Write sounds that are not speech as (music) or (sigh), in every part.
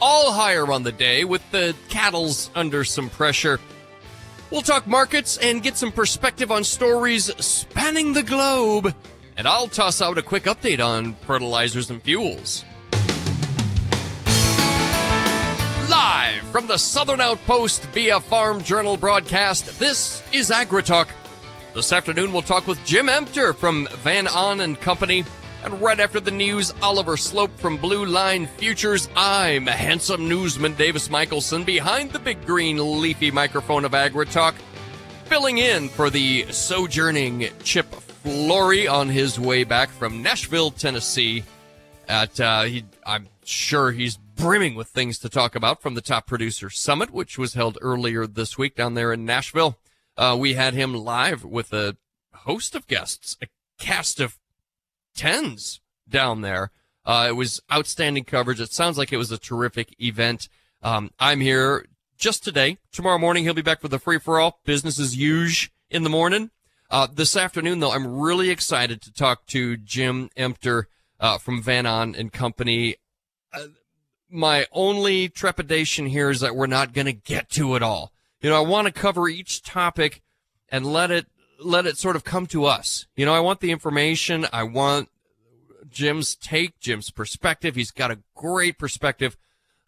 All higher on the day with the cattle's under some pressure. We'll talk markets and get some perspective on stories spanning the globe and I'll toss out a quick update on fertilizers and fuels. Live from the Southern Outpost via Farm Journal broadcast, this is AgriTalk. This afternoon, we'll talk with Jim Emter from Van Ahn and Company. And right after the news, Oliver Sloup from Blue Line Futures. I'm a handsome newsman, Davis Michaelsen, behind the big green leafy microphone of AgriTalk, filling in for the sojourning Chip Flory on his way back from Nashville, Tennessee. At uh, he, I'm sure he's brimming with things to talk about from the Top Producer Summit, which was held earlier this week down there in Nashville. Uh, we had him live with a host of guests, a cast of tens down there. Uh, it was outstanding coverage. It sounds like it was a terrific event. Um, I'm here just today. Tomorrow morning, he'll be back for the free for all business as usual in the morning. Uh, this afternoon, though, I'm really excited to talk to Jim Emter uh, from Van Ahn and Company. Uh, my only trepidation here is that we're not going to get to it all. You know, I want to cover each topic and let it let it sort of come to us. You know, I want the information. I want Jim's take, Jim's perspective. He's got a great perspective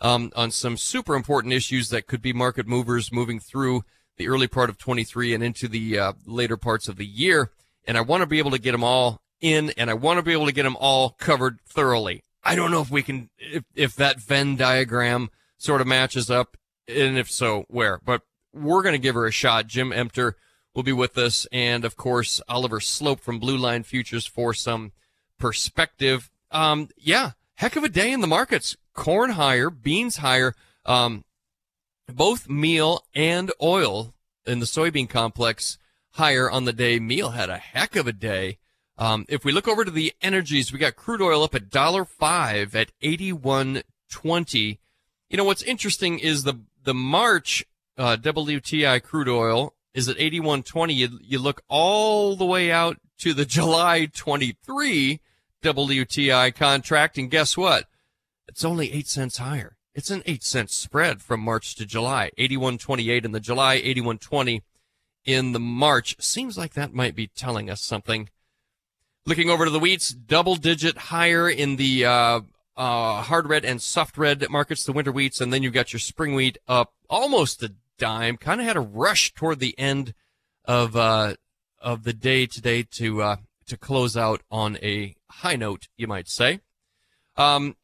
um, on some super important issues that could be market movers moving through the early part of 23 and into the uh, later parts of the year. And I want to be able to get them all in and I want to be able to get them all covered thoroughly. I don't know if we can, if, if that Venn diagram sort of matches up and if so, where, but we're going to give her a shot. Jim Emter will be with us. And of course, Oliver Sloup from Blue Line Futures for some perspective. Um, yeah, heck of a day in the markets. Corn higher, beans higher. Um, both meal and oil in the soybean complex higher on the day. Meal had a heck of a day. Um, if we look over to the energies, we got crude oil up at dollar five at eighty one twenty. You know what's interesting is the the March uh, WTI crude oil is at eighty one twenty. You you look all the way out to the (laughs) July twenty three WTI contract, and guess what? It's only eight cents higher. It's an 8 cent spread from March to July. 81.28 in the July, 81.20 in the March. Seems like that might be telling us something. Looking over to the wheats, double digit higher in the uh, uh, hard red and soft red markets, the winter wheats, and then you've got your spring wheat up almost a dime. Kind of had a rush toward the end of uh, of the day today to uh, to close out on a high note, you might say. Um,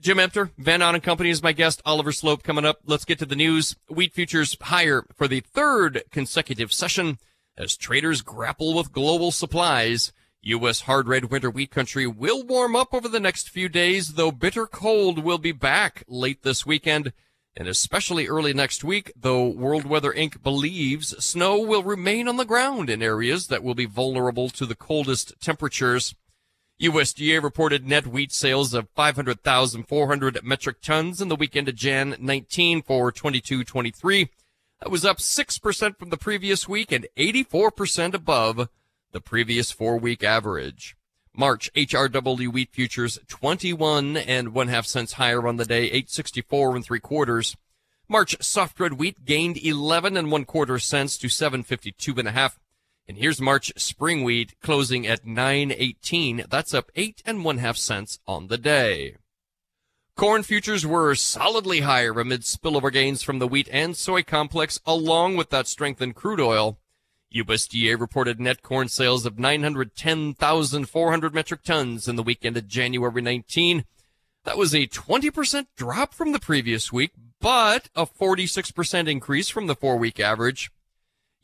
Jim Emter, Van Ahn and Company is my guest. Oliver Sloup coming up. Let's get to the news. Wheat futures higher for the third consecutive session as traders grapple with global supplies. U.S. hard red winter wheat country will warm up over the next few days, though bitter cold will be back late this weekend and especially early next week, though World Weather Inc. believes snow will remain on the ground in areas that will be vulnerable to the coldest temperatures. USDA reported net wheat sales of 500,400 metric tons in the weekend of Jan 19 for 22-23. That was up 6% from the previous week and 84% above the previous four-week average. March HRW wheat futures 21 and one half cents higher on the day, 864 and three quarters. March soft red wheat gained 11 and one quarter cents to 752 and a half. And here's March spring wheat closing at 918. That's up eight and one half cents on the day. Corn futures were solidly higher amid spillover gains from the wheat and soy complex, along with that strength in crude oil. USDA reported net corn sales of 910,400 metric tons in the weekend of January 19. That was a 20% drop from the previous week, but a 46% increase from the four week average.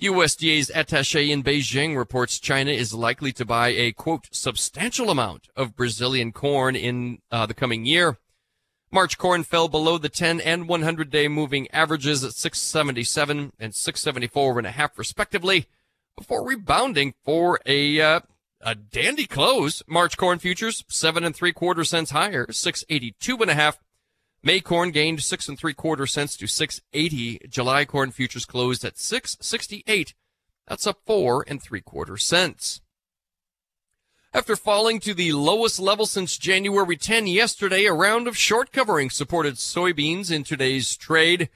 USDA's attaché in Beijing reports China is likely to buy a quote substantial amount of Brazilian corn in uh, the coming year. March corn fell below the 10 and 100 day moving averages at 677 and 674 and a half respectively before rebounding for a, uh, a dandy close. March corn futures, seven and three quarter cents higher, 682 and a half. May corn gained six and three quarter cents to 680. July corn futures closed at 668. That's up four and three quarter cents. After falling to the lowest level since January 10 yesterday, a round of short covering supported soybeans in today's trade.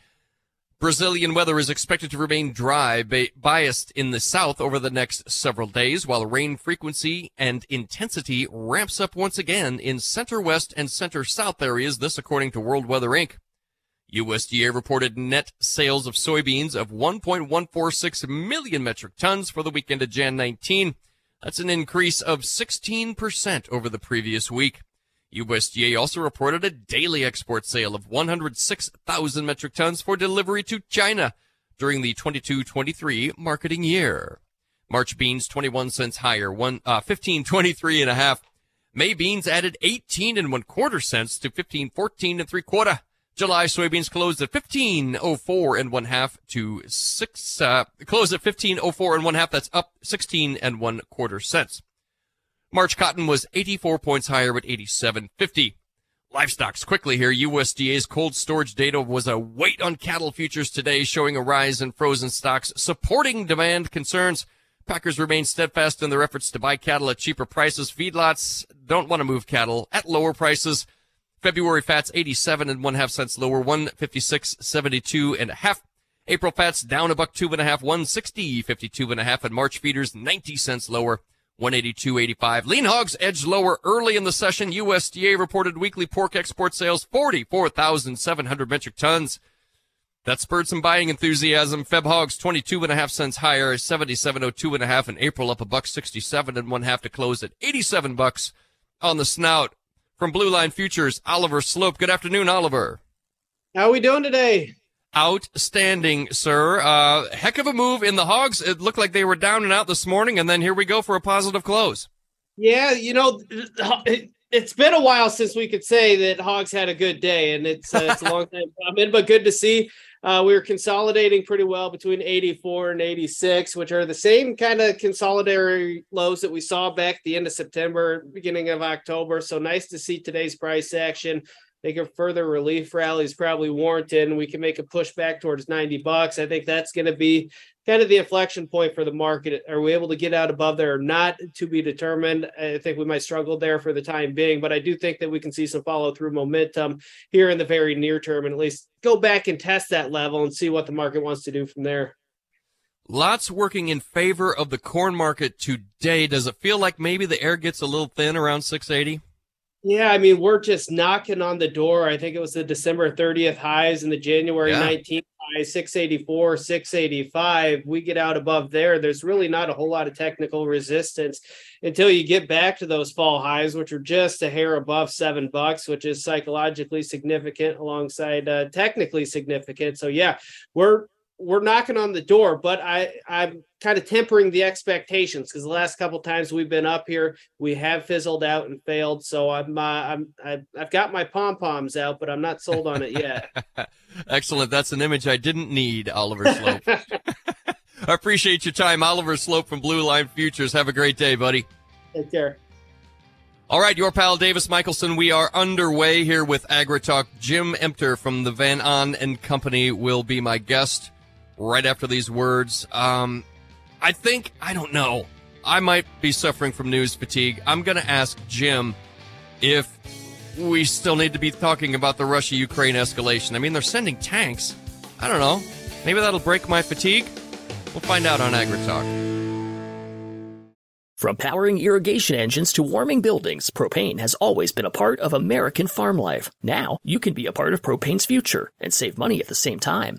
Brazilian weather is expected to remain dry, biased in the south over the next several days, while rain frequency and intensity ramps up once again in center west and center south areas. This according to World Weather Inc. USDA reported net sales of soybeans of 1.146 million metric tons for the weekend of Jan 19. That's an increase of 16% over the previous week. USDA also reported a daily export sale of 106,000 metric tons for delivery to China during the 22-23 marketing year. March beans 21 cents higher, one uh, 15.23 and a half. May beans added 18 and one quarter cents to 15.14 and three quarter. July soybeans closed at 15.04 and one half to six, uh, closed at 15.04 and one half. That's up 16 and one quarter cents. March cotton was 84 points higher at 87.50. Livestocks quickly here. USDA's cold storage data was a weight on cattle futures today, showing a rise in frozen stocks, supporting demand concerns. Packers remain steadfast in their efforts to buy cattle at cheaper prices. Feedlots don't want to move cattle at lower prices. February fats 87 and one half cents lower, 156.72 and a half. April fats down a buck two and a half, 160 52 and a half, and March feeders 90 cents lower, 182.85. Lean hogs edged lower early in the session. USDA reported weekly pork export sales 44,700 metric tons. That spurred some buying enthusiasm. Feb hogs 22 and a half cents higher, 77.02 and a half in April, up a buck 67 and one half to close at 87 bucks on the snout from Blue Line Futures, Oliver Sloup. Good afternoon, Oliver. How are we doing today? Outstanding, sir. Uh, heck of a move in the Hogs. It looked like they were down and out this morning, and then here we go for a positive close. Yeah, you know, it, has been a while since we could say that Hogs had a good day, and it's uh, it's a long (laughs) time coming, but good to see. Uh, we were consolidating pretty well between 84 and 86, which are the same kind of consolidatory lows that we saw back at the end of September, beginning of October. So nice to see today's price action. I think a further relief rally is probably warranted, and we can make a push back towards 90 bucks. I think that's going to be kind of the inflection point for the market. Are we able to get out above there or not to be determined? I think we might struggle there for the time being, but I do think that we can see some follow through momentum here in the very near term and at least go back and test that level and see what the market wants to do from there. Lots working in favor of the corn market today. Does it feel like maybe the air gets a little thin around 680? Yeah, I mean, we're just knocking on the door. I think it was the December 30th highs and the January yeah. 19th highs, 684, 685. We get out above there. There's really not a whole lot of technical resistance until you get back to those fall highs, which are just a hair above seven bucks, which is psychologically significant alongside uh, technically significant. So, yeah, we're we're knocking on the door, but I I'm kind of tempering the expectations because the last couple times we've been up here, we have fizzled out and failed. So I'm uh, I'm I've got my pom poms out, but I'm not sold on it yet. (laughs) Excellent. That's an image I didn't need, Oliver Sloup. (laughs) (laughs) I appreciate your time, Oliver Sloup from Blue Line Futures. Have a great day, buddy. Take care. All right, your pal Davis Michaelsen. We are underway here with AgriTalk. Jim Emter from the Van Ahn and Company will be my guest right after these words. Um, I think, I don't know. I might be suffering from news fatigue. I'm going to ask Jim if we still need to be talking about the Russia Ukraine escalation. I mean, they're sending tanks. I don't know. Maybe that'll break my fatigue. We'll find out on AgriTalk. From powering irrigation engines to warming buildings, propane has always been a part of American farm life. Now, you can be a part of propane's future and save money at the same time.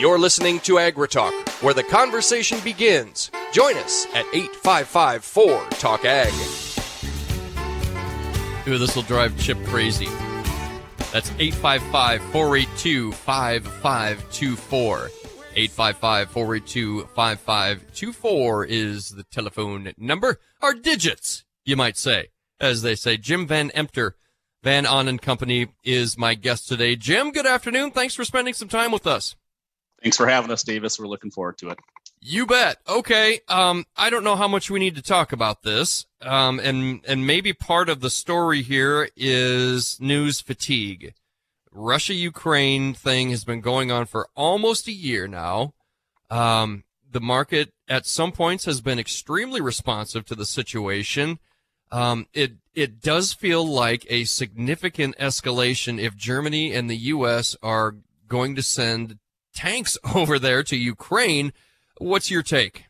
You're listening to AgriTalk, where the conversation begins. Join us at 855 4 Talk Ag. Ooh, this will drive Chip crazy. That's 855 482 5524. 855 482 5524 is the telephone number. Our digits, you might say. As they say, Jim Van Emter, Van Ahn and Company, is my guest today. Jim, good afternoon. Thanks for spending some time with us. Thanks for having us, Davis. We're looking forward to it. You bet. Okay. Um, I don't know how much we need to talk about this. Um, and, and maybe part of the story here is news fatigue. Russia Ukraine thing has been going on for almost a year now. Um, the market at some points has been extremely responsive to the situation. Um, it, it does feel like a significant escalation if Germany and the U.S. are going to send tanks (laughs) over there to Ukraine. What's your take?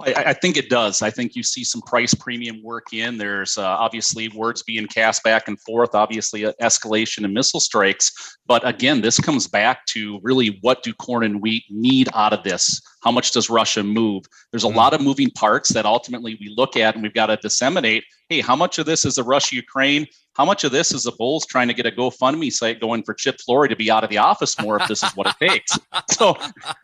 I, I, think it does. I think you see some price premium work in. There's uh, obviously words being cast back and forth, obviously uh, escalation and missile strikes. But again, this comes back to really what do corn and wheat need out of this? How much does Russia move? There's a mm-hmm. lot of moving parts that ultimately we look at and we've got to disseminate. Hey, how much of this is a Russia Ukraine? How much of this is the Bulls trying to get a GoFundMe site going for Chip Flory to be out of the office more if this is what it takes? (laughs) So,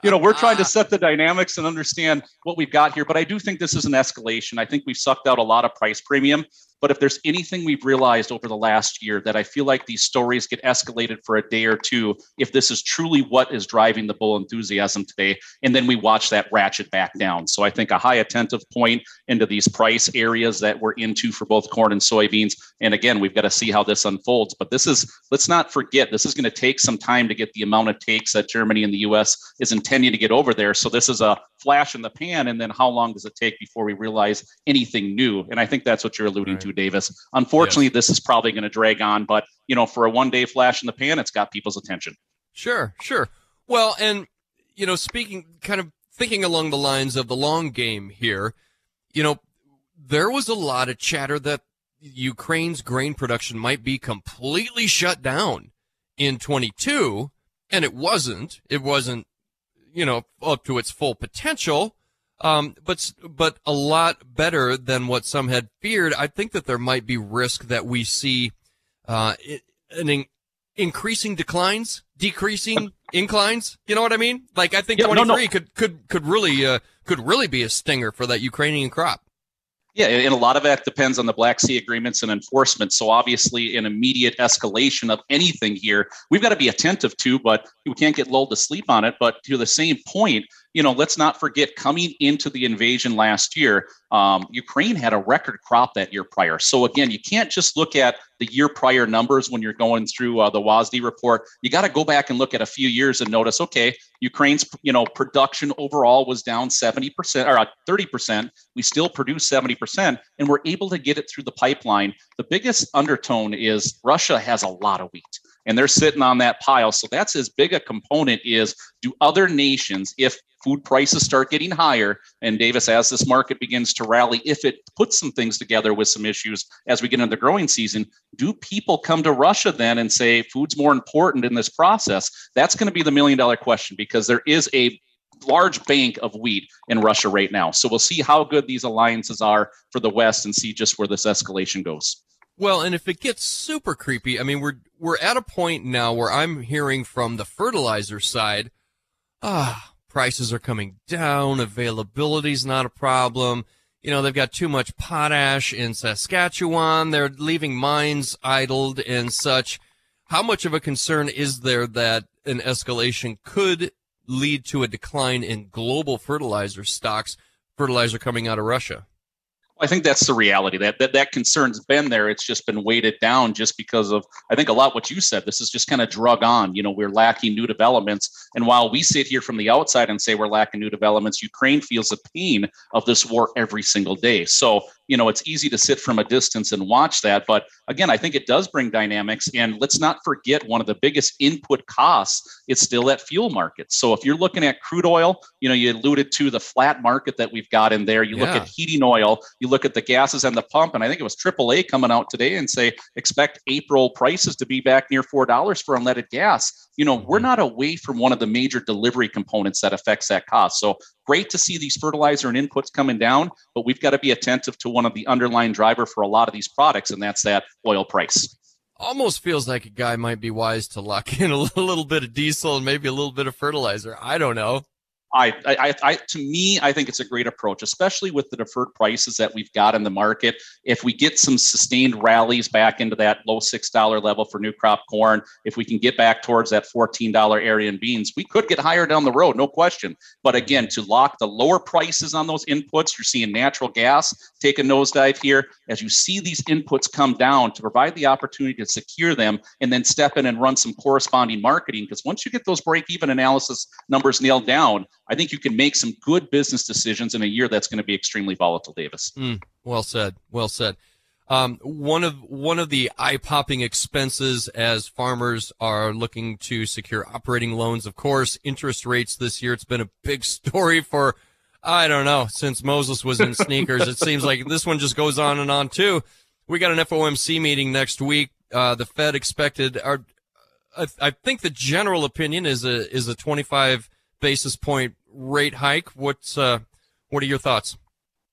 you know, we're trying to set the dynamics and understand what we've got here. But I do think this is an escalation. I think we've sucked out a lot of price premium. But if there's anything we've realized over the last year that I feel like these stories get escalated for a day or two, if this is truly what is driving the bull enthusiasm today, and then we watch that ratchet back down. So I think a high attentive point into these price areas that we're into for both corn and soybeans. And again, we've got to see how this unfolds. But this is, let's not forget, this is going to take some time to get the amount of takes that Germany and the US is intending to get over there. So this is a flash in the pan. And then how long does it take before we realize anything new? And I think that's what you're alluding right. to Davis. Unfortunately, yes. this is probably going to drag on, but you know, for a one day flash in the pan, it's got people's attention. Sure, sure. Well, and you know, speaking kind of thinking along the lines of the long game here, you know, there was a lot of chatter that Ukraine's grain production might be completely shut down in 22, and it wasn't. It wasn't, you know, up to its full potential um, but but a lot better than what some had feared. I think that there might be risk that we see uh, an in- increasing declines, decreasing (laughs) inclines. You know what I mean? Like I think yeah, 23 no, no. could could could really uh, could really be a stinger for that Ukrainian crop. Yeah, and a lot of that depends on the Black Sea agreements and enforcement. So obviously, an immediate escalation of anything here, we've got to be attentive to, but we can't get lulled to sleep on it. But to the same point, you know, let's not forget coming into the invasion last year, um, Ukraine had a record crop that year prior. So again, you can't just look at the year prior numbers when you're going through uh, the WASDE report. You got to go back and look at a few years and notice, okay, Ukraine's you know production overall was down 70% or 30%. Uh, we still produce 70%, and we're able to get it through the pipeline. The biggest undertone is Russia has a lot of wheat and they're sitting on that pile. So that's as big a component is do other nations, if food prices start getting higher, and Davis, as this market begins to rally, if it puts some things together with some issues as we get into the growing season, do people come to Russia then and say food's more important in this process? That's going to be the million dollar question because there is a large bank of wheat in Russia right now. So we'll see how good these alliances are for the West and see just where this escalation goes. Well, and if it gets super creepy, I mean, we're we're at a point now where I'm hearing from the fertilizer side, ah, prices are coming down, availability's not a problem. You know, they've got too much potash in Saskatchewan. They're leaving mines idled and such. How much of a concern is there that an escalation could lead to a decline in global fertilizer stocks, fertilizer coming out of Russia? I think that's the reality. That, that that concern's been there. It's just been weighted down just because of I think a lot what you said. This is just kind of drug on. You know, we're lacking new developments. And while we sit here from the outside and say we're lacking new developments, Ukraine feels the pain of this war every single day. So you know, it's easy to sit from a distance and watch that. But again, I think it does bring dynamics. And let's not forget one of the biggest input costs is still that fuel market. So if you're looking at crude oil, you know, you alluded to the flat market that we've got in there. You yeah. look at heating oil, you look at the gases and the pump, and I think it was AAA coming out today and say expect April prices to be back near four dollars for unleaded gas you know, we're mm-hmm. not away from one of the major delivery components that affects that cost. So great to see these fertilizer and inputs coming down, but we've got to be attentive to one of the underlying driver for a lot of these products, and that's that oil price. Almost feels like a guy might be wise to lock in a (laughs) little bit of diesel and maybe a little bit of fertilizer. I don't know. I, I, I, to me, I think it's a great approach, especially with the deferred prices that we've got in the market. If we get some sustained rallies back into that low six dollar level for new crop corn, if we can get back towards that fourteen dollar area in beans, we could get higher down the road, no question. But again, to lock the lower prices on those inputs, you're seeing natural gas take a nosedive here. As you see these inputs come down, to provide the opportunity to secure them, and then step in and run some corresponding marketing, because once you get those break-even analysis numbers nailed down I think you can make some good business decisions in a year that's going to be extremely volatile, Davis. Mm, well said. Well said. Um, one of one of the eye-popping expenses as farmers are looking to secure operating loans, of course, interest rates this year. It's been a big (laughs) story for I don't know since Moses was in sneakers. it seems like this one just goes on and on too. We got an FOMC meeting next week. Uh, the Fed expected, our, I, I think the general opinion is a is a 25 basis point rate hike. What's uh, what are your thoughts?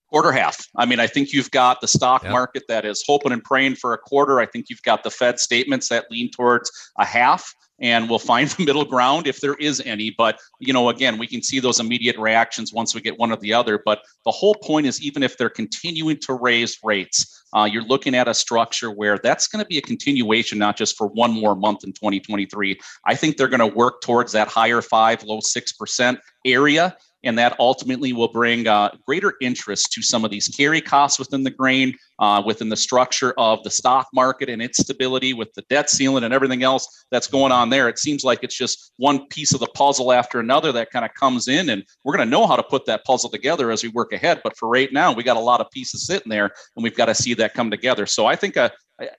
Quarter half. I mean, I think you've got the stock yep. market that is hoping and praying for a quarter. I think you've got the Fed statements that lean towards a half and we'll (laughs) find the middle ground if there is any. But, you know, again, we can see those immediate reactions once we get one or the other. But the whole point is even if they're continuing to raise rates, uh, you're looking at a structure where that's going to be a continuation, not just for one more month in 2023. I think they're going to work towards that higher five, low 6% area and that ultimately will bring uh, greater interest to some of these carry costs within the grain, uh, within the structure of the stock market and its stability with the debt ceiling and everything else that's going on there. It seems like it's just one piece of the puzzle after another that kind of comes in, and we're going to know how to put that puzzle together as we work ahead. But for right now, we got a lot of pieces sitting there, and we've got to see that come together. So I think a,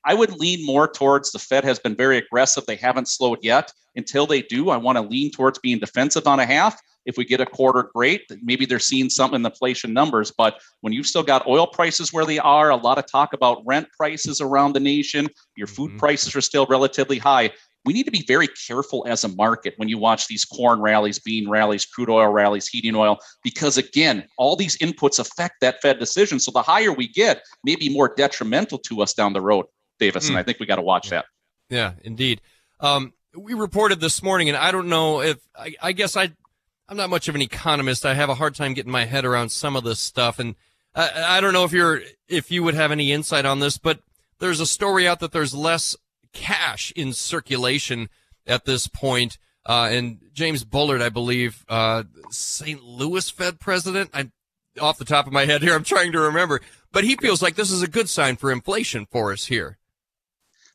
I would lean more towards the Fed has been very aggressive. They haven't slowed yet. Until they do, I want to lean towards being defensive on a half if we get a quarter, great. Maybe they're seeing something in the inflation numbers. But when you've still got oil prices where they are, a lot of talk about rent prices around the nation, your food mm-hmm. prices are still relatively high. We need to be very careful as a market when you watch these corn rallies, bean rallies, crude oil rallies, heating oil, because again, all these inputs affect that Fed decision. So the higher we get, maybe more detrimental to us down the road, Davis. Mm. And I think we got to watch that. Yeah, indeed. Um, we reported this morning, and I don't know if I, I guess I I'm not much of an economist. I have a hard time getting my head around some of this stuff, and I, I don't know if you're if you would have any insight on this, but there's a story out that there's less cash in circulation at this point. Uh, and James Bullard, I believe, uh, St. Louis Fed president. I'm off the top of my head here, I'm trying to remember, but he feels like this is a good sign for inflation for us here.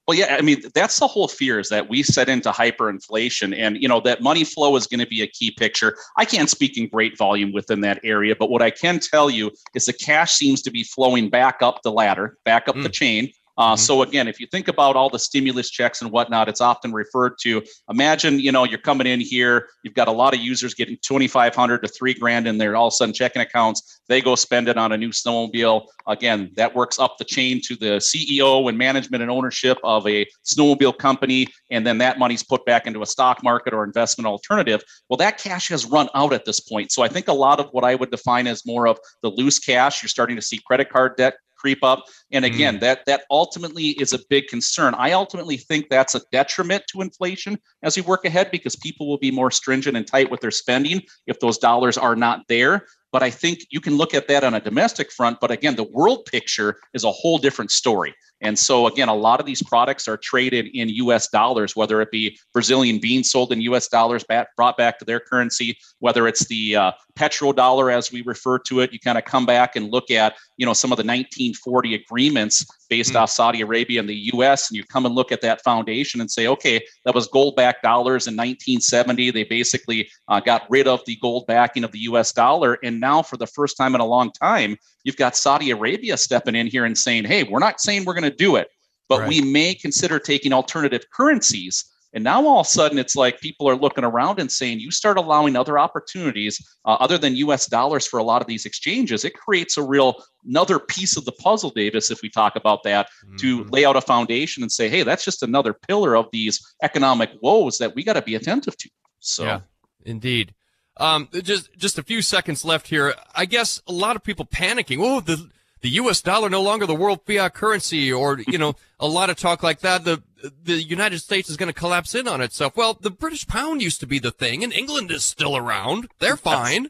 Well, yeah, I mean, that's the whole fear is that we set into hyperinflation and, you know, that money flow is going to be a key picture. I can't speak in great volume within that area, but what I can tell you is the cash seems to be flowing back up the ladder, back up mm. the chain. Uh, mm-hmm. So again, if you think about all the stimulus checks and whatnot, it's often referred to. Imagine, you know, you're coming in here, you've got a lot of users getting 2,500 to three grand in their all of a sudden checking accounts. They go spend it on a new snowmobile. Again, that works up the chain to the CEO and management and ownership of a snowmobile company, and then that money's put back into a stock market or investment alternative. Well, that cash has run out at this point. So I think a lot of what I would define as more of the loose cash, you're starting to see credit card debt creep up. And again, mm. that that ultimately is a big concern. I ultimately think that's a detriment to inflation as we work ahead because people will be more stringent and tight with their spending if those dollars are not there. But I think you can look at that on a domestic front. But again, the world picture is a whole different story. And so, again, a lot of these products are traded in US dollars, whether it be Brazilian beans sold in US dollars, back, brought back to their currency, whether it's the uh, petrodollar, as we refer to it. You kind of come back and look at, you know, some of the 1940 agreements based mm. off Saudi Arabia and the US, and you come and look at that foundation and say, okay, that was gold backed dollars in 1970. They basically uh, got rid of the gold backing of the US dollar. And now, for the first time in a long time, you've got Saudi Arabia stepping in here and saying, hey, we're not saying we're going to do it, but right. we may consider taking alternative currencies. And now all of a sudden, it's like people are looking around and saying, you start allowing other opportunities uh, other than US dollars for a lot of these exchanges. It creates a real another piece of the puzzle, Davis, if we talk about that, mm-hmm. to lay out a foundation and say, hey, that's just another pillar of these economic woes that we got to be attentive to. So, yeah, indeed. Um, just just a few seconds left here. I guess a lot of people panicking. Oh, the the U.S. dollar no longer the world fiat currency, or you know, (laughs) a lot of talk like that. The the United States is going to collapse in on itself. Well, the British pound used to be the thing, and England is still around. They're fine.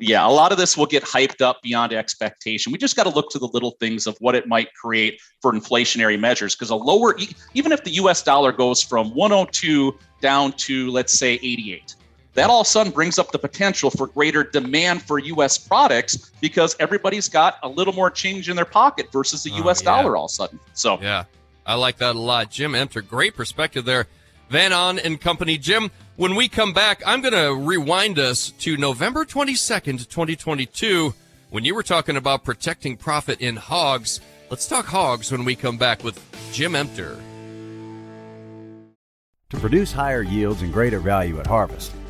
yeah, a lot of this will get hyped up beyond expectation. We just got to look to the little things of what it might create for inflationary measures. Because a lower, even if the U.S. dollar goes from 102 down to let's say 88 that all of a sudden brings up the potential for greater demand for U.S. products because everybody's got a little more change in their pocket versus the oh, U.S. yeah. dollar all of a sudden. So yeah, I like that a lot. Jim Emter, great perspective there. Van Ahn and Company. Jim, when we come back, I'm going to rewind us to November 22nd, 2022, when you were talking about protecting profit in hogs. Let's talk hogs when we come back with Jim Emter. To produce higher yields and greater value at harvest,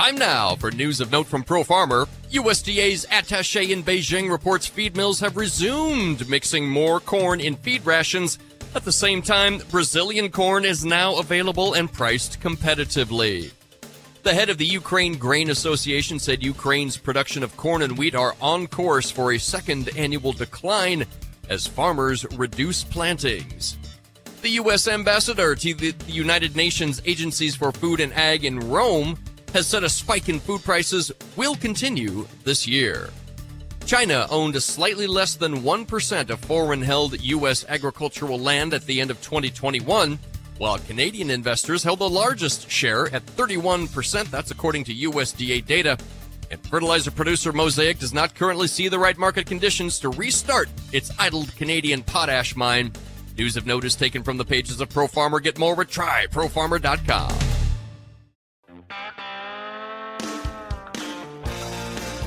Time now for news of note from Pro Farmer. USDA's attache in Beijing reports feed mills have resumed mixing more corn in feed rations. At the same time, Brazilian corn is now available and priced competitively. The head of the Ukraine Grain Association said Ukraine's production of corn and wheat are on course for a second annual decline as farmers reduce plantings. The U.S. ambassador to the United Nations Agencies for Food and Ag in Rome has said a spike in food prices will continue this year. China owned slightly less than 1% of foreign held U.S. agricultural land at the end of 2021, while Canadian investors held the largest share at 31%. That's according to USDA data. And fertilizer producer Mosaic does not currently see the right market conditions to restart its idled Canadian potash mine. News of note is taken from the pages of Pro Farmer. Get more at tryprofarmer.com.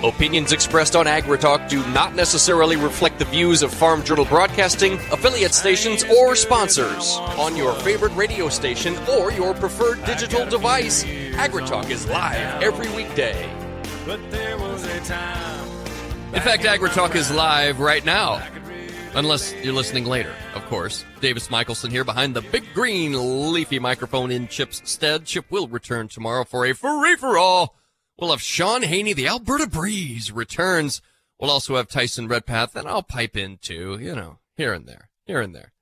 Opinions expressed on AgriTalk do not necessarily reflect the views of Farm Journal Broadcasting, affiliate stations, or sponsors. On your favorite radio station or your preferred digital device, AgriTalk is live every weekday. In fact, AgriTalk is live right now. Unless you're listening later, of course. Davis Michaelsen here behind the big green leafy microphone in Chip's stead. Chip will return tomorrow for a free for all We'll have Shaun Haney, the Alberta Breeze, returns. We'll also have Tyson Redpath, and I'll pipe in too, you know, here and there, here and there.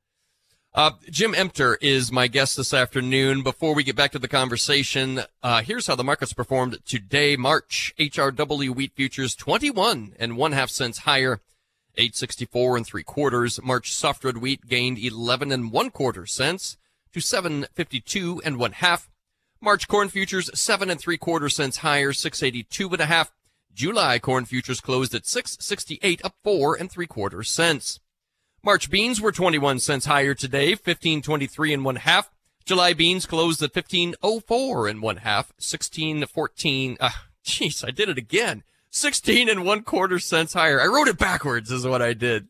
Uh, Jim Emter is my guest this afternoon. Before we get back to the conversation, uh, here's how the markets performed today. March HRW wheat futures 21 and one half cents higher, 864 and three quarters. March soft red wheat gained 11 and one quarter cents to 752 and one half. March corn futures seven and three quarter cents higher, six eighty two and a half. July corn futures closed at six sixty eight, up four and three quarter cents. March beans were 21 cents higher today, 1523 and one half. July beans closed at 1504 and one half, 1614. Uh, jeez, I did it again. 16 and one quarter cents higher. I wrote it backwards is what I did.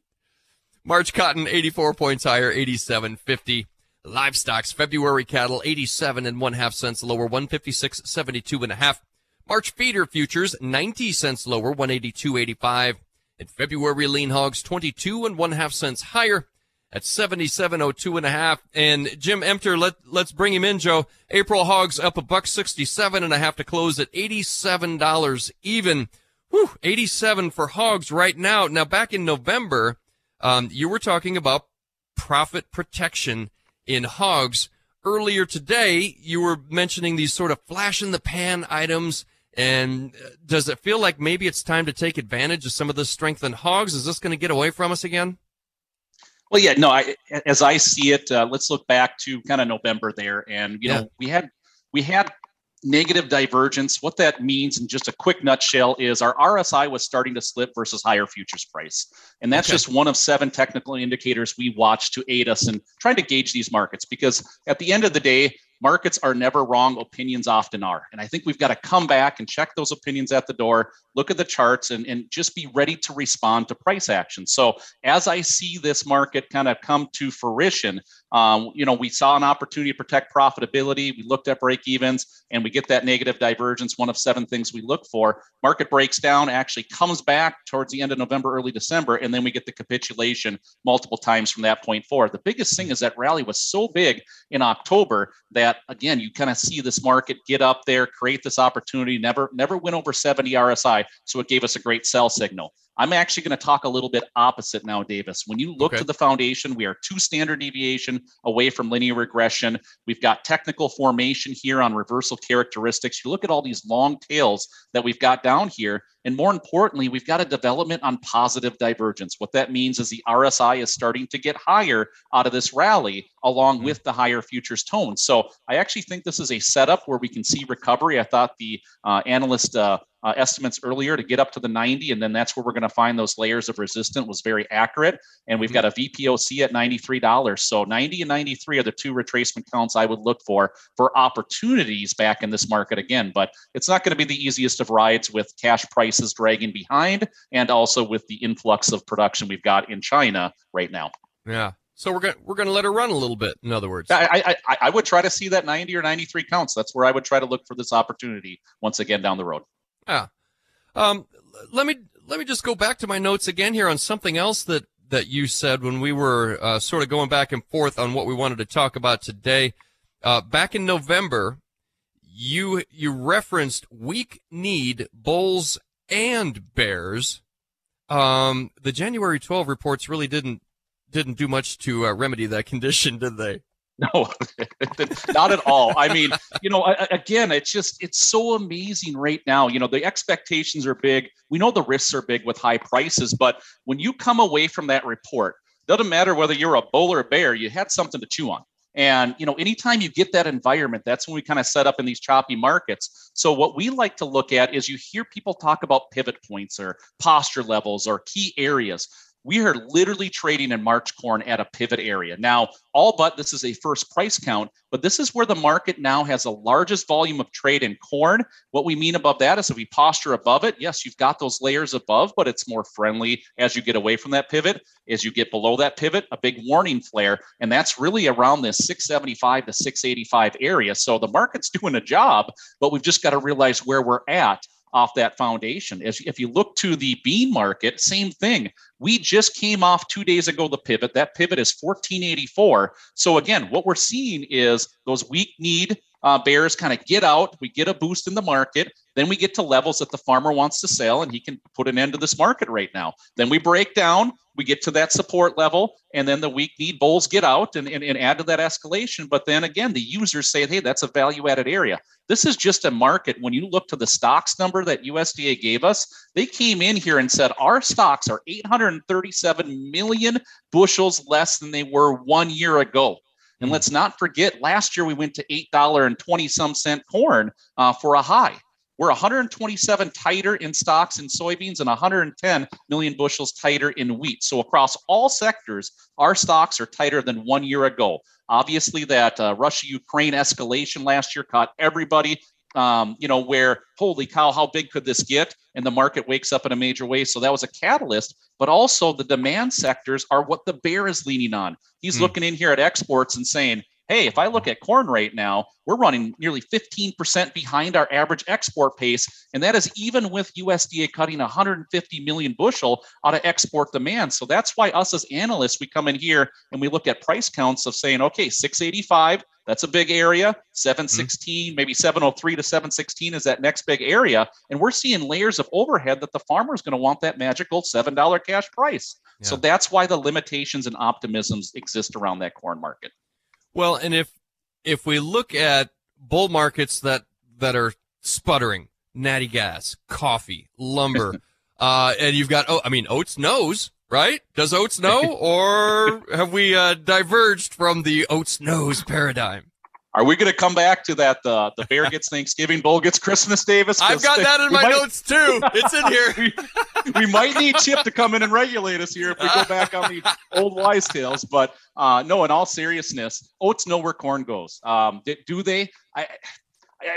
March cotton 84 points higher, 87.50. Livestock's February cattle 87 and one half cents lower, 156.72 and a half. March feeder futures 90 cents lower, 182.85. And February lean hogs 22 and one half cents higher at 77.02 and a half. And Jim Emter, let, let's bring him in, Joe. April hogs up a buck 67 and a half to close at $87 even. Whew, 87 for hogs right now. Now back in November, um, you were talking about profit protection in hogs. Earlier today, you were mentioning these sort of flash in the pan items. And uh, does it feel like maybe it's time to take advantage of some of the strength in hogs? Is this going to get away from us again? Well, yeah, no. I, as I see it, uh, let's look back to kind of November there, and you yeah. know we had we had negative divergence. What that means in just a quick nutshell is our RSI was starting to slip versus higher futures price. And that's okay. just one of seven technical indicators we watch to aid us in trying to gauge these markets. Because at the end of the day, markets are never wrong opinions often are and i think we've got to come back and check those opinions at the door look at the charts and, and just be ready to respond to price action so as i see this market kind of come to fruition um, you know we saw an opportunity to protect profitability. We looked at break evens and we get that negative divergence one of seven things we look for. Market breaks down actually comes back towards the end of november early december and then we get the capitulation multiple times from that point forward. The biggest thing is that rally was so big in october that again you kind of see this market get up there create this opportunity never never went over 70 rsi so it gave us a great sell signal I'm actually going to talk a little bit opposite now, Davis. When you look okay. to the foundation, we are two standard deviation away from linear regression. We've got technical formation here on reversal characteristics. You look at all these long tails that we've got down here. And more importantly, we've got a development on positive divergence. What that means is the RSI is starting to get higher out of this rally along mm-hmm. with the higher futures tone. So I actually think this is a setup where we can see recovery. I thought the uh, analyst uh, uh, estimates earlier to get up to the 90, and then that's where we're going to find those layers of resistance was very accurate. And we've got a VPOC at $93. So 90 and 93 are the two retracement counts I would look for for opportunities back in this market again. But it's not going to be the easiest of rides with cash prices dragging behind, and also with the influx of production we've got in China right now. Yeah. So we're going we're going to let her run a little bit. In other words, I, I I would try to see that 90 or 93 counts. That's where I would try to look for this opportunity once again down the road. Yeah. Um, let me let me just go back to my notes again here on something else that that you said when we were uh, sort of going back and forth on what we wanted to talk about today. Uh, back in November, you you referenced weak kneed bulls and bears. Um, the January 12 reports really didn't didn't do much to uh, remedy that (laughs) condition, did they? No, (laughs) not at all. I mean, you know, again, it's just it's so amazing right now. You know, the expectations are big. We know the risks are big with high prices, but when you come away from that report, doesn't matter whether you're a bull or a bear, you had something to chew on. And you know, anytime you get that environment, that's when we kind of set up in these choppy markets. So what we like to look at is you hear people talk about pivot points or posture levels or key areas we are literally trading in March corn at a pivot area. Now, all but this is a first price count, but this is where the market now has the largest volume of trade in corn. What we mean above that is if we posture above it, yes, you've got those layers above, but it's more friendly as you get away from that pivot. As you get below that pivot, a big warning flare, and that's really around this 675 to 685 area. So the market's (laughs) doing a job, but we've just got to realize where we're at off that foundation. As if you look to the bean market, same thing. We just came off two days ago the pivot. That pivot is 1484. So again, what we're seeing is those weak kneed uh, bears kind of get out. We get a boost in the market. Then we get to levels that the farmer wants to sell and he can put an end to this market right now. Then we break down, we get to that support level, and then the weak kneed bulls get out and, and, and add to that escalation. But then again, the users say, hey, that's a value added area. This is just a market. When you look to the stocks number that USDA gave us, they came in here and said our stocks are 837 million bushels less than they were one year ago. And let's not forget, last year we went to eight dollar and twenty some cent corn uh, for a high. we're 127 tighter in stocks in soybeans and 110 million bushels tighter in wheat. So across all sectors, our stocks are tighter than one year ago. Obviously, that uh, Russia Ukraine escalation last year caught everybody um, you know, where holy cow, how big could this get? And the market wakes up in a major way. So that was a catalyst, but also the demand sectors are what the bear is leaning on. He's mm. looking in here at exports and saying, hey, if I look at corn right now, we're running nearly 15% behind our average export pace. And that is even with USDA cutting 150 million bushel out of export demand. So that's why us as analysts, we come in here and we look at price counts of saying, okay, 685, that's a big area. 716, mm-hmm. maybe 703 to 716 is that next big area. And we're seeing layers of overhead that the farmer is going to want that magical $7 cash price. Yeah. So that's why the limitations and optimisms exist around that corn market. Well, and if if we look at bull markets that that are sputtering, natty gas, coffee, lumber, (laughs) uh, and you've got oh, I mean, Oats knows, right? Does Oats know, (laughs) or have we uh, diverged from the Oats knows paradigm? Are we going to come back to that? The the bear (laughs) gets Thanksgiving, bull gets Christmas, Davis. I've got that in my might, notes too. It's in here. (laughs) we, we, might need Chip to come in and regulate us here if we go back on the old wise tales. But uh, no, in all seriousness, oats know where corn goes. Um, do they? I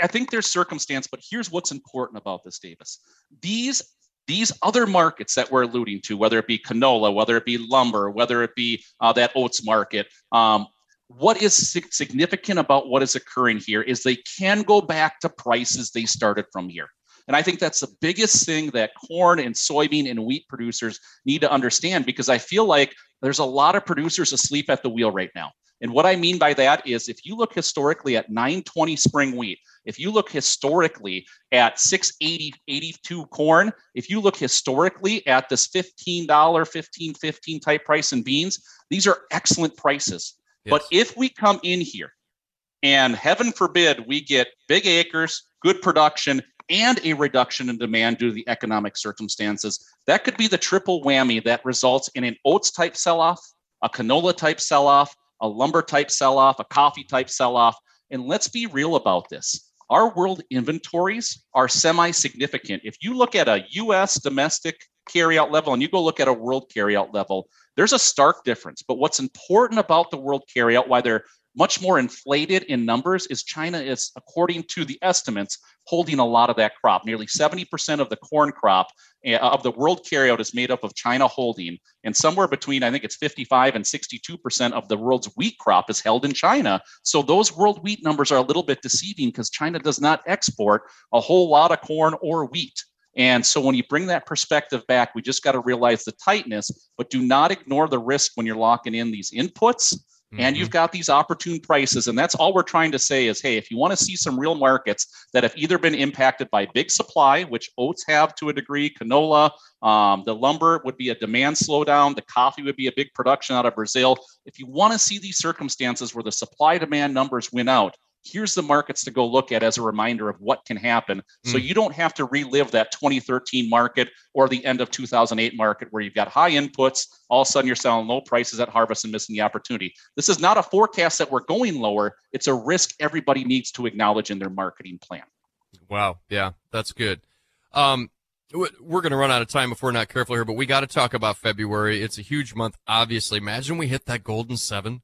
I think there's circumstance, but here's what's important about this, Davis. These these other markets that we're alluding to, whether it be canola, whether it be lumber, whether it be uh, that oats market, um, what is significant about what is occurring here is they can go back to prices they started from here. And I think that's the biggest thing that corn and soybean and wheat producers need to understand because I feel like there's a lot of producers asleep at the wheel right now. And what I mean by that is if you look historically at 920 spring wheat, if you look historically at 680 82 corn, if you look historically at this $15, 15 15 type price in beans, these are excellent prices. But if we come in here and heaven forbid we get big acres, good production, and a reduction in demand due to the economic circumstances, that could be the triple whammy that results in an oats type sell off, a canola type sell off, a lumber type sell off, a coffee type sell off. And let's be real about this. Our world inventories are semi significant. If you look at a US domestic carryout level and you go look at a world carryout level, there's a stark difference. But what's important about the world carryout, why they're much more inflated in numbers, is China is, according to the estimates, holding a lot of that crop. Nearly 70% of the corn crop uh, of the world carryout is made up of China holding, and somewhere between I think it's 55 and 62% of the world's wheat crop is held in China. So those world wheat numbers are a little bit deceiving because China does not export a whole lot of corn or wheat. And so when you bring that perspective back, we just got to realize the tightness, but do not ignore the risk when you're locking in these inputs. Mm-hmm. And you've got these opportune prices. And that's all we're trying to say is hey, if you want to see some real markets that have either been impacted by big supply, which oats have to a degree, canola, um, the lumber would be a demand slowdown, the coffee would be a big production out of Brazil. If you want to see these circumstances where the supply demand numbers win out, here's the markets to go look at as a reminder of what can happen. Mm. So you don't have to relive that 2013 market or the end of 2008 market where you've got high inputs, all of a sudden you're selling low prices at harvest and missing the opportunity. This is not a forecast that we're going lower. It's a risk everybody needs to acknowledge in their marketing plan. Wow. Yeah, that's good. Um, we're going to run out of time if we're not careful here, but we got to talk about February. It's a huge month, obviously. Imagine we hit that golden seven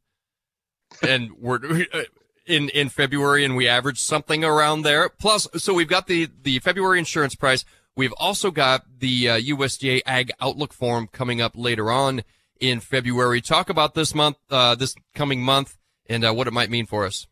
and we're (laughs) in in February, and we averaged something around there. Plus, so we've got the the February insurance price. We've also got the uh, USDA Ag Outlook Forum coming up later on in February. Talk about this month, uh, this coming month, and uh, what it might mean for us.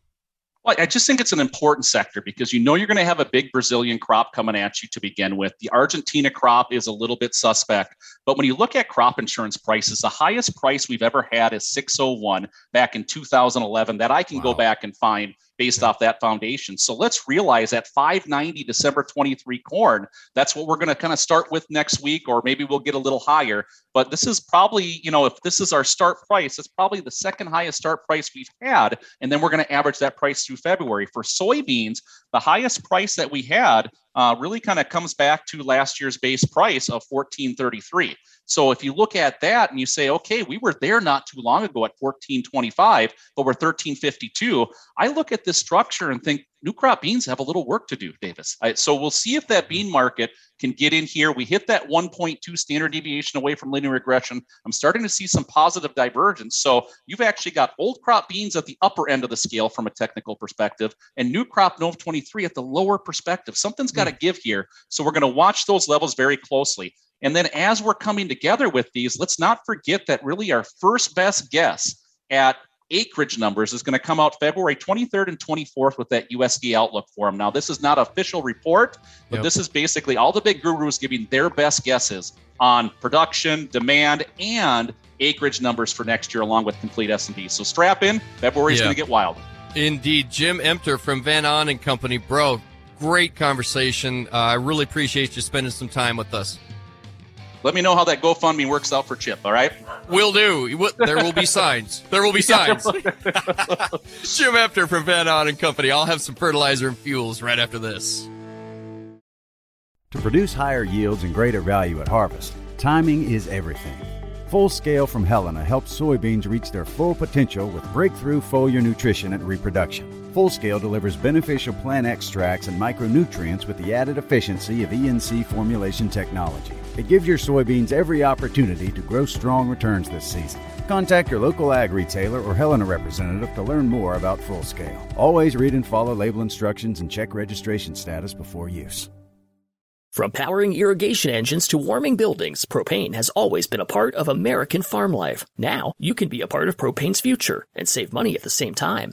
Well, I just think it's an important sector because you know you're going to have a big Brazilian crop coming at you to begin with. The Argentina crop is a little bit suspect, but when you look at crop insurance prices, the highest price we've ever had is 601 back in 2011 that I can wow. go back and find based off that foundation. So let's realize that 590 December 23 corn, that's what we're going to kind of start with next week, or maybe we'll get a little higher. But this is probably, you know, if this is our start price, it's probably the second highest start price we've had. And then we're going to average that price through February. For soybeans, the highest price that we had uh, really kind of comes back to last year's base price of 1433. So if you look at that and you say, okay, we were there not too long ago at 1425, but we're 1352. I look at this structure and think new crop beans have a little work to do, Davis. I, so we'll see if that bean market can get in here. We hit that 1.2 standard deviation away from linear regression. I'm starting to see some positive divergence. So you've actually got old crop beans at the upper end of the scale from a technical perspective, and new crop Nov 23 at the lower perspective. Something's got to hmm. give here. So we're going to watch those levels very closely. And then as we're coming together with these, let's not forget that really our first best guess at acreage numbers is going to come out February 23rd and 24th with that USD outlook for them. Now, this is not official report, but yep. this is basically all the big gurus giving their best guesses on production, demand, and acreage numbers for next year, along with complete S&D. So strap in. February is going to get wild. Indeed, Jim Emter from Van Ahn and Company, bro. Great conversation. Uh, I really appreciate you spending some time with us. Let me know how that GoFundMe works out for Chip. All right. Will do. There will be signs. There will be signs. (laughs) Jim Emter from Van Ahn and Company. I'll have some fertilizer and fuels right after this. To produce higher yields and greater value at harvest, timing is everything. Full Scale from Helena helps soybeans reach their full potential with breakthrough foliar nutrition and reproduction. Full Scale delivers beneficial plant extracts and micronutrients with the added efficiency of ENC formulation technology. It gives your soybeans every opportunity to grow strong returns this season. Contact your local ag retailer or Helena representative to learn more about Full Scale. Always read and follow label instructions and check registration status before use. From powering irrigation engines to warming buildings, propane has always been a part of American farm life. Now, you can be a part of propane's future and save money at the same time.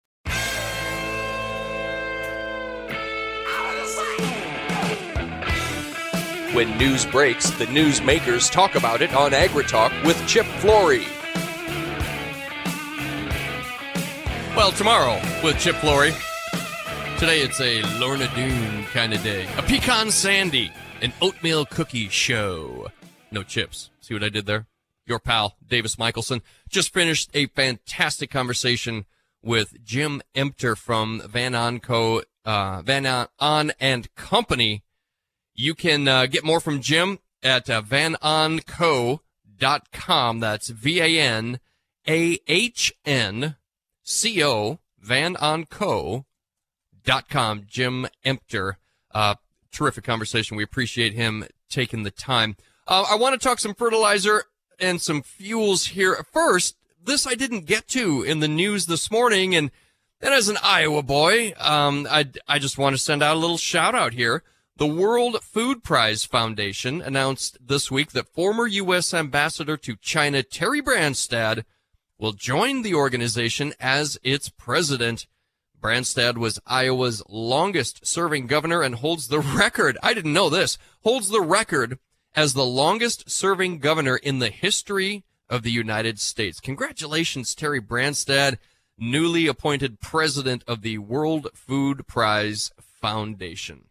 When news breaks, the newsmakers talk about it on AgriTalk with Chip Flory. Well, tomorrow with Chip Flory. Today it's a Lorna Doone kind of day. A pecan sandy, an oatmeal cookie show. No chips. See what I did there? Your pal, Davis Michaelsen, just finished a fantastic conversation with Jim Emter from Van Ahn Co. Uh, Van Ahn and Company you can uh, get more from Jim at uh, vanahnco.com. That's V A N A H N C O, vanahnco.com. Jim Empter. Uh, terrific conversation. We appreciate him taking the time. Uh, I want to talk some fertilizer and some fuels here. First, this I didn't get to in the news this morning. And then as an Iowa boy, um, I, I just want to send out a little shout out here. The World Food Prize Foundation announced this week that former U.S. Ambassador to China Terry Branstad will join the organization as its president. Branstad was Iowa's longest serving governor and holds the record. I didn't know this. Holds the record as the longest serving governor in the history of the United States. Congratulations, Terry Branstad, newly appointed president of the World Food Prize Foundation.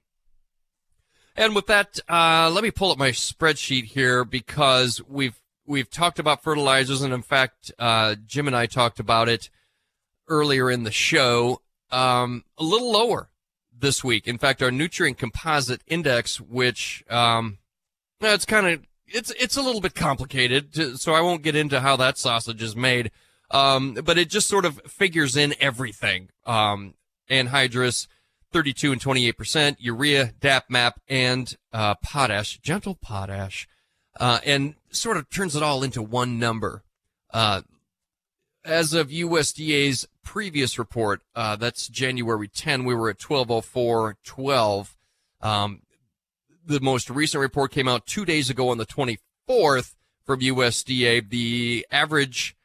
And with that, uh, let me pull up my spreadsheet here because we've we've talked about fertilizers, and in fact, uh, Jim and I talked about it earlier in the show. Um, a little lower this week. In fact, our nutrient composite index, which um, it's kind of it's it's a little bit complicated, to, so I won't get into how that sausage is made. Um, but it just sort of figures in everything. Um, anhydrous 32 and 28%, urea, DAP MAP, and uh, potash, gentle potash, uh, and sort of turns it all into one number. Uh, as of USDA's previous report, uh, that's January 10, we were at 1204.12. Um, the most recent report came out two days ago on the 24th from USDA. The average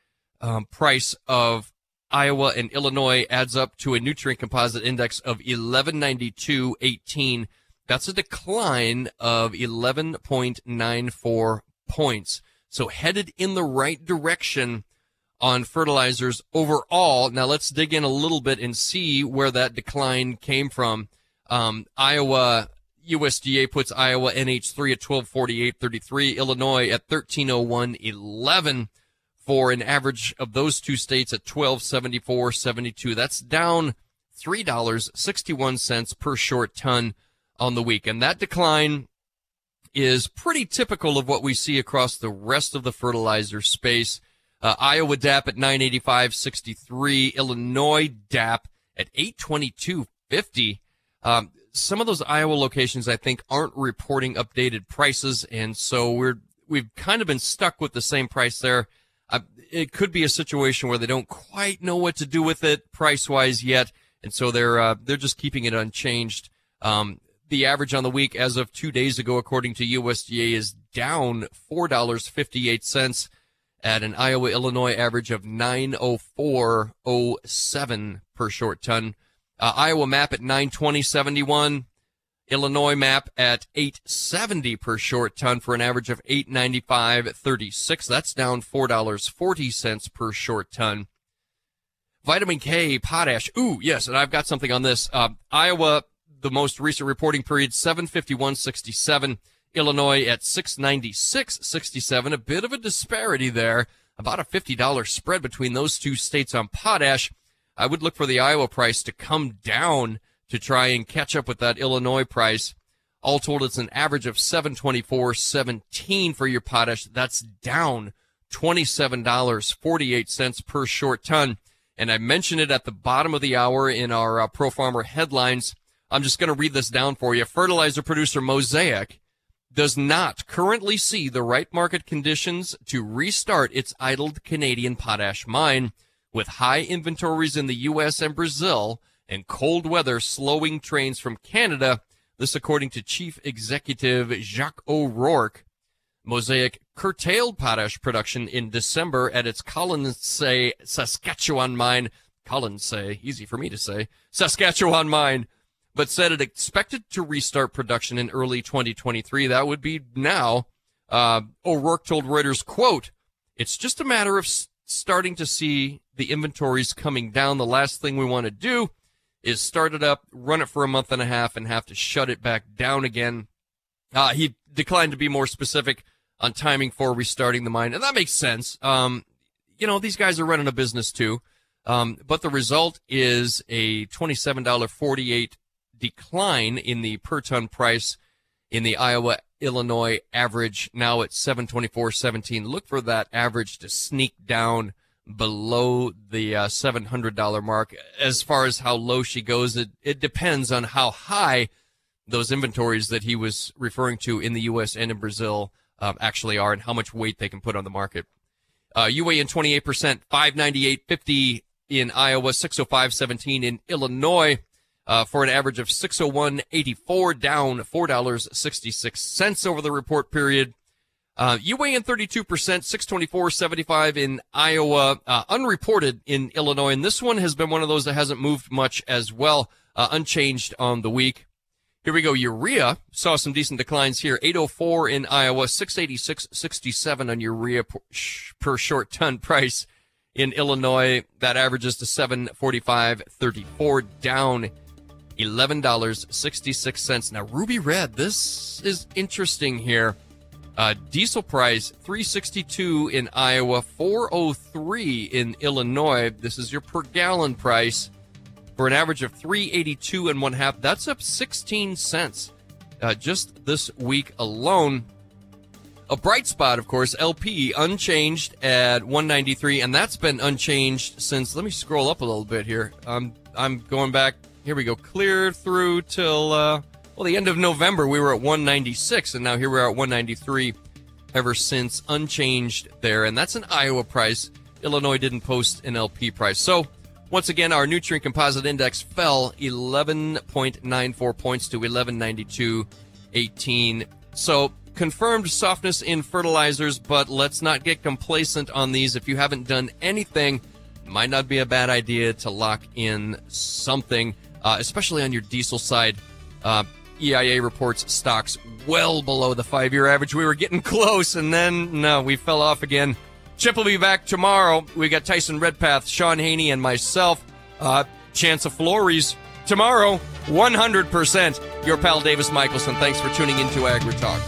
um, price of Iowa, and Illinois adds up to a nutrient composite index of 1192.18. That's a decline of 11.94 points. So headed in the right direction on fertilizers overall. Now let's dig in a little bit and see where that decline came from. Um, Iowa USDA puts Iowa NH3 at 1248.33, Illinois at 1301.11 for an average of those two states at 1274.72. That's down $3.61 per short ton on the week. And that decline is pretty typical of what we see across the rest of the fertilizer space. Uh, Iowa DAP at 985.63, Illinois DAP at 822.50. Um, some of those Iowa locations, I think, aren't reporting updated prices, and so we're we've kind of been stuck with the same price there. It could be a situation where they don't quite know what to do with it price wise yet, and so they're uh, they're just keeping it unchanged. Um, the average on the week as of two days ago, according to USDA, is down four dollars fifty eight cents at an Iowa Illinois average of nine oh four oh seven per short ton. Uh, Iowa map at nine twenty seventy one. Illinois map at 870 per short ton for an average of 895.36. That's down $4.40 per short ton. Vitamin K, potash. Ooh, yes, and I've got something on this. Uh, Iowa the most recent reporting period 751.67. Illinois at 696.67. A bit of a disparity there. About a $50 spread between those two states on potash. I would look for the Iowa price to come down to try and catch up with that Illinois price. All told, it's an average of 724.17 for your potash. That's down $27.48 per short ton. And I mentioned it at the bottom of the hour in our uh, Pro Farmer headlines. I'm just going to read this down for you. Fertilizer producer Mosaic does not currently see the right market conditions to restart its idled Canadian potash mine with high inventories in the U.S. and Brazil and cold weather slowing trains from Canada. This according to Chief Executive Joc O'Rourke. Mosaic curtailed potash production in December at its Colonsay, Saskatchewan mine. Colonsay, easy for me to say. Saskatchewan mine but said it expected to restart production in early 2023. That would be now. Uh, O'Rourke told Reuters, quote, it's just a matter of starting to see the inventories coming down. The last thing we want to do is start it up, run it for a month and a half, and have to shut it back down again. Uh, he declined to be more specific on timing for restarting the mine, and that makes sense. Um, you know, these guys are running a business too. Um, but the result is a $27.48 decline in the per ton price in the Iowa Illinois average now at 724.17. Look for that average to sneak down below the uh, $700 mark. As far as how low she goes, it, it depends on how high those inventories that he was referring to in the U.S. and in Brazil uh, actually are and how much weight they can put on the market. Uh, UAN 28%, 598.50 in Iowa, 605.17 in Illinois uh, for an average of 601.84, down $4.66 over the report period. Uh, in 32%, 624.75 in Iowa, uh, unreported in Illinois. And this one has been one of those that hasn't moved much as well, uh, unchanged on the week. Here we go. Urea saw some decent declines here. 804 in Iowa, 686.67 on urea per short ton (laughs) price. In Illinois, that averages to 745.34 down $11.66. Now, Ruby Red, this is interesting here. Uh, diesel price 362 in Iowa, 403 in Illinois. This is your per gallon price for an average of 382 and one half. That's up 16 cents uh, just this week alone. A bright spot, of course, LP unchanged at 193, and that's been unchanged since. Let me scroll up a little bit here. Um, I'm going back here we go, clear through till uh, well the end of November. We were at 196, and now here we are at 193. Ever since, unchanged there, and that's an Iowa price. Illinois didn't post an LP price. So once again, our nutrient composite index fell 11.94 points to 1192.18. So confirmed softness in fertilizers, but let's not get complacent on these. If you haven't done anything, might not be a bad idea to lock in something uh, especially on your diesel side. Uh, EIA reports stocks well below the five year average. We were getting close, and then no, we fell off again. Chip will be back tomorrow. We got Tyson Redpath, Sean Haney, and myself. Uh, chance of Flores tomorrow, 100%. Your pal Davis Michaelsen. Thanks for tuning into Agri Talk.